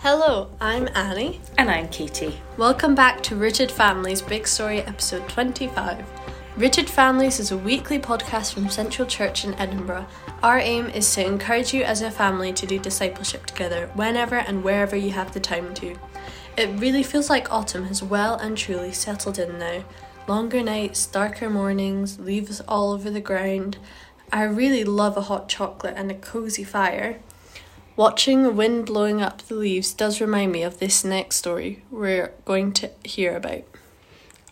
Hello, I'm Annie. And I'm Katie. Welcome back to Rooted Families Big Story episode 25. Rooted Families is a weekly podcast from Central Church in Edinburgh. Our aim is to encourage you as a family to do discipleship together whenever and wherever you have the time to. It really feels like autumn has well and truly settled in now. Longer nights, darker mornings, leaves all over the ground. I really love a hot chocolate and a cozy fire. Watching the wind blowing up the leaves does remind me of this next story we're going to hear about.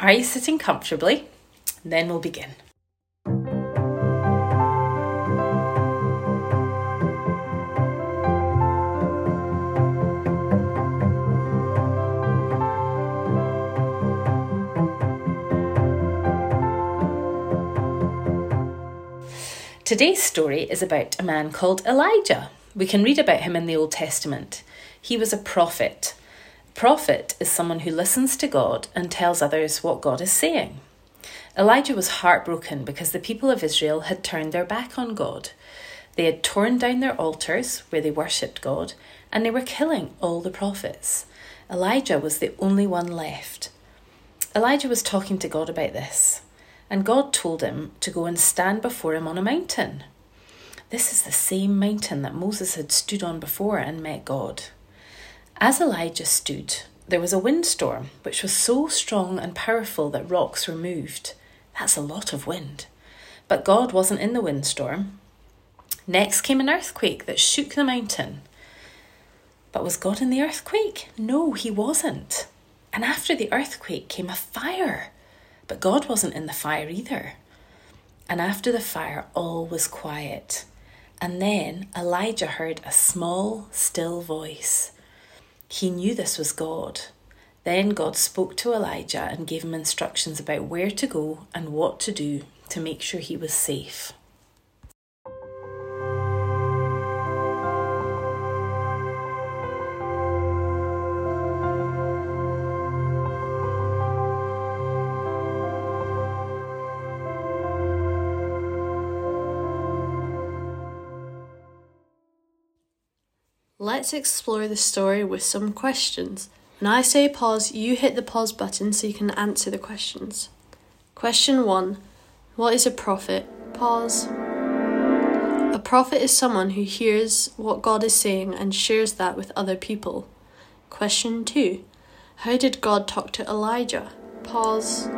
Are you sitting comfortably? Then we'll begin. Today's story is about a man called Elijah. We can read about him in the Old Testament. He was a prophet. Prophet is someone who listens to God and tells others what God is saying. Elijah was heartbroken because the people of Israel had turned their back on God. They had torn down their altars where they worshipped God and they were killing all the prophets. Elijah was the only one left. Elijah was talking to God about this, and God told him to go and stand before him on a mountain. This is the same mountain that Moses had stood on before and met God. As Elijah stood, there was a windstorm which was so strong and powerful that rocks were moved. That's a lot of wind. But God wasn't in the windstorm. Next came an earthquake that shook the mountain. But was God in the earthquake? No, he wasn't. And after the earthquake came a fire. But God wasn't in the fire either. And after the fire, all was quiet. And then Elijah heard a small, still voice. He knew this was God. Then God spoke to Elijah and gave him instructions about where to go and what to do to make sure he was safe. Let's explore the story with some questions. When I say pause, you hit the pause button so you can answer the questions. Question 1 What is a prophet? Pause. A prophet is someone who hears what God is saying and shares that with other people. Question 2 How did God talk to Elijah? Pause.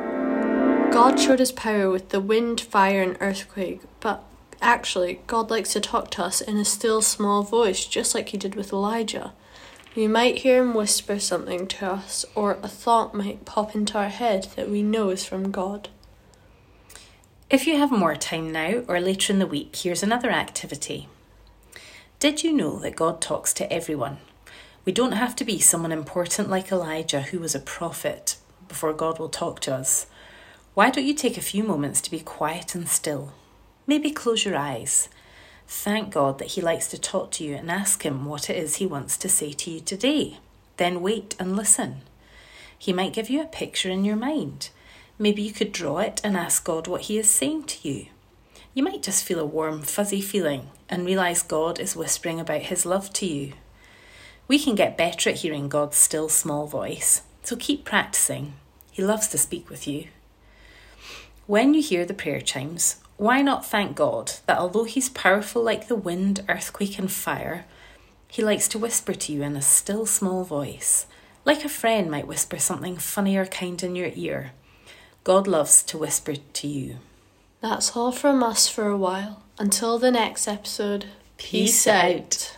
God showed his power with the wind, fire, and earthquake, but Actually, God likes to talk to us in a still small voice, just like he did with Elijah. We might hear him whisper something to us, or a thought might pop into our head that we know is from God. If you have more time now or later in the week, here's another activity. Did you know that God talks to everyone? We don't have to be someone important like Elijah, who was a prophet, before God will talk to us. Why don't you take a few moments to be quiet and still? Maybe close your eyes. Thank God that He likes to talk to you and ask Him what it is He wants to say to you today. Then wait and listen. He might give you a picture in your mind. Maybe you could draw it and ask God what He is saying to you. You might just feel a warm, fuzzy feeling and realise God is whispering about His love to you. We can get better at hearing God's still small voice, so keep practicing. He loves to speak with you. When you hear the prayer chimes, why not thank God that although He's powerful like the wind, earthquake, and fire, He likes to whisper to you in a still small voice, like a friend might whisper something funny or kind in your ear? God loves to whisper to you. That's all from us for a while. Until the next episode, peace, peace out. out.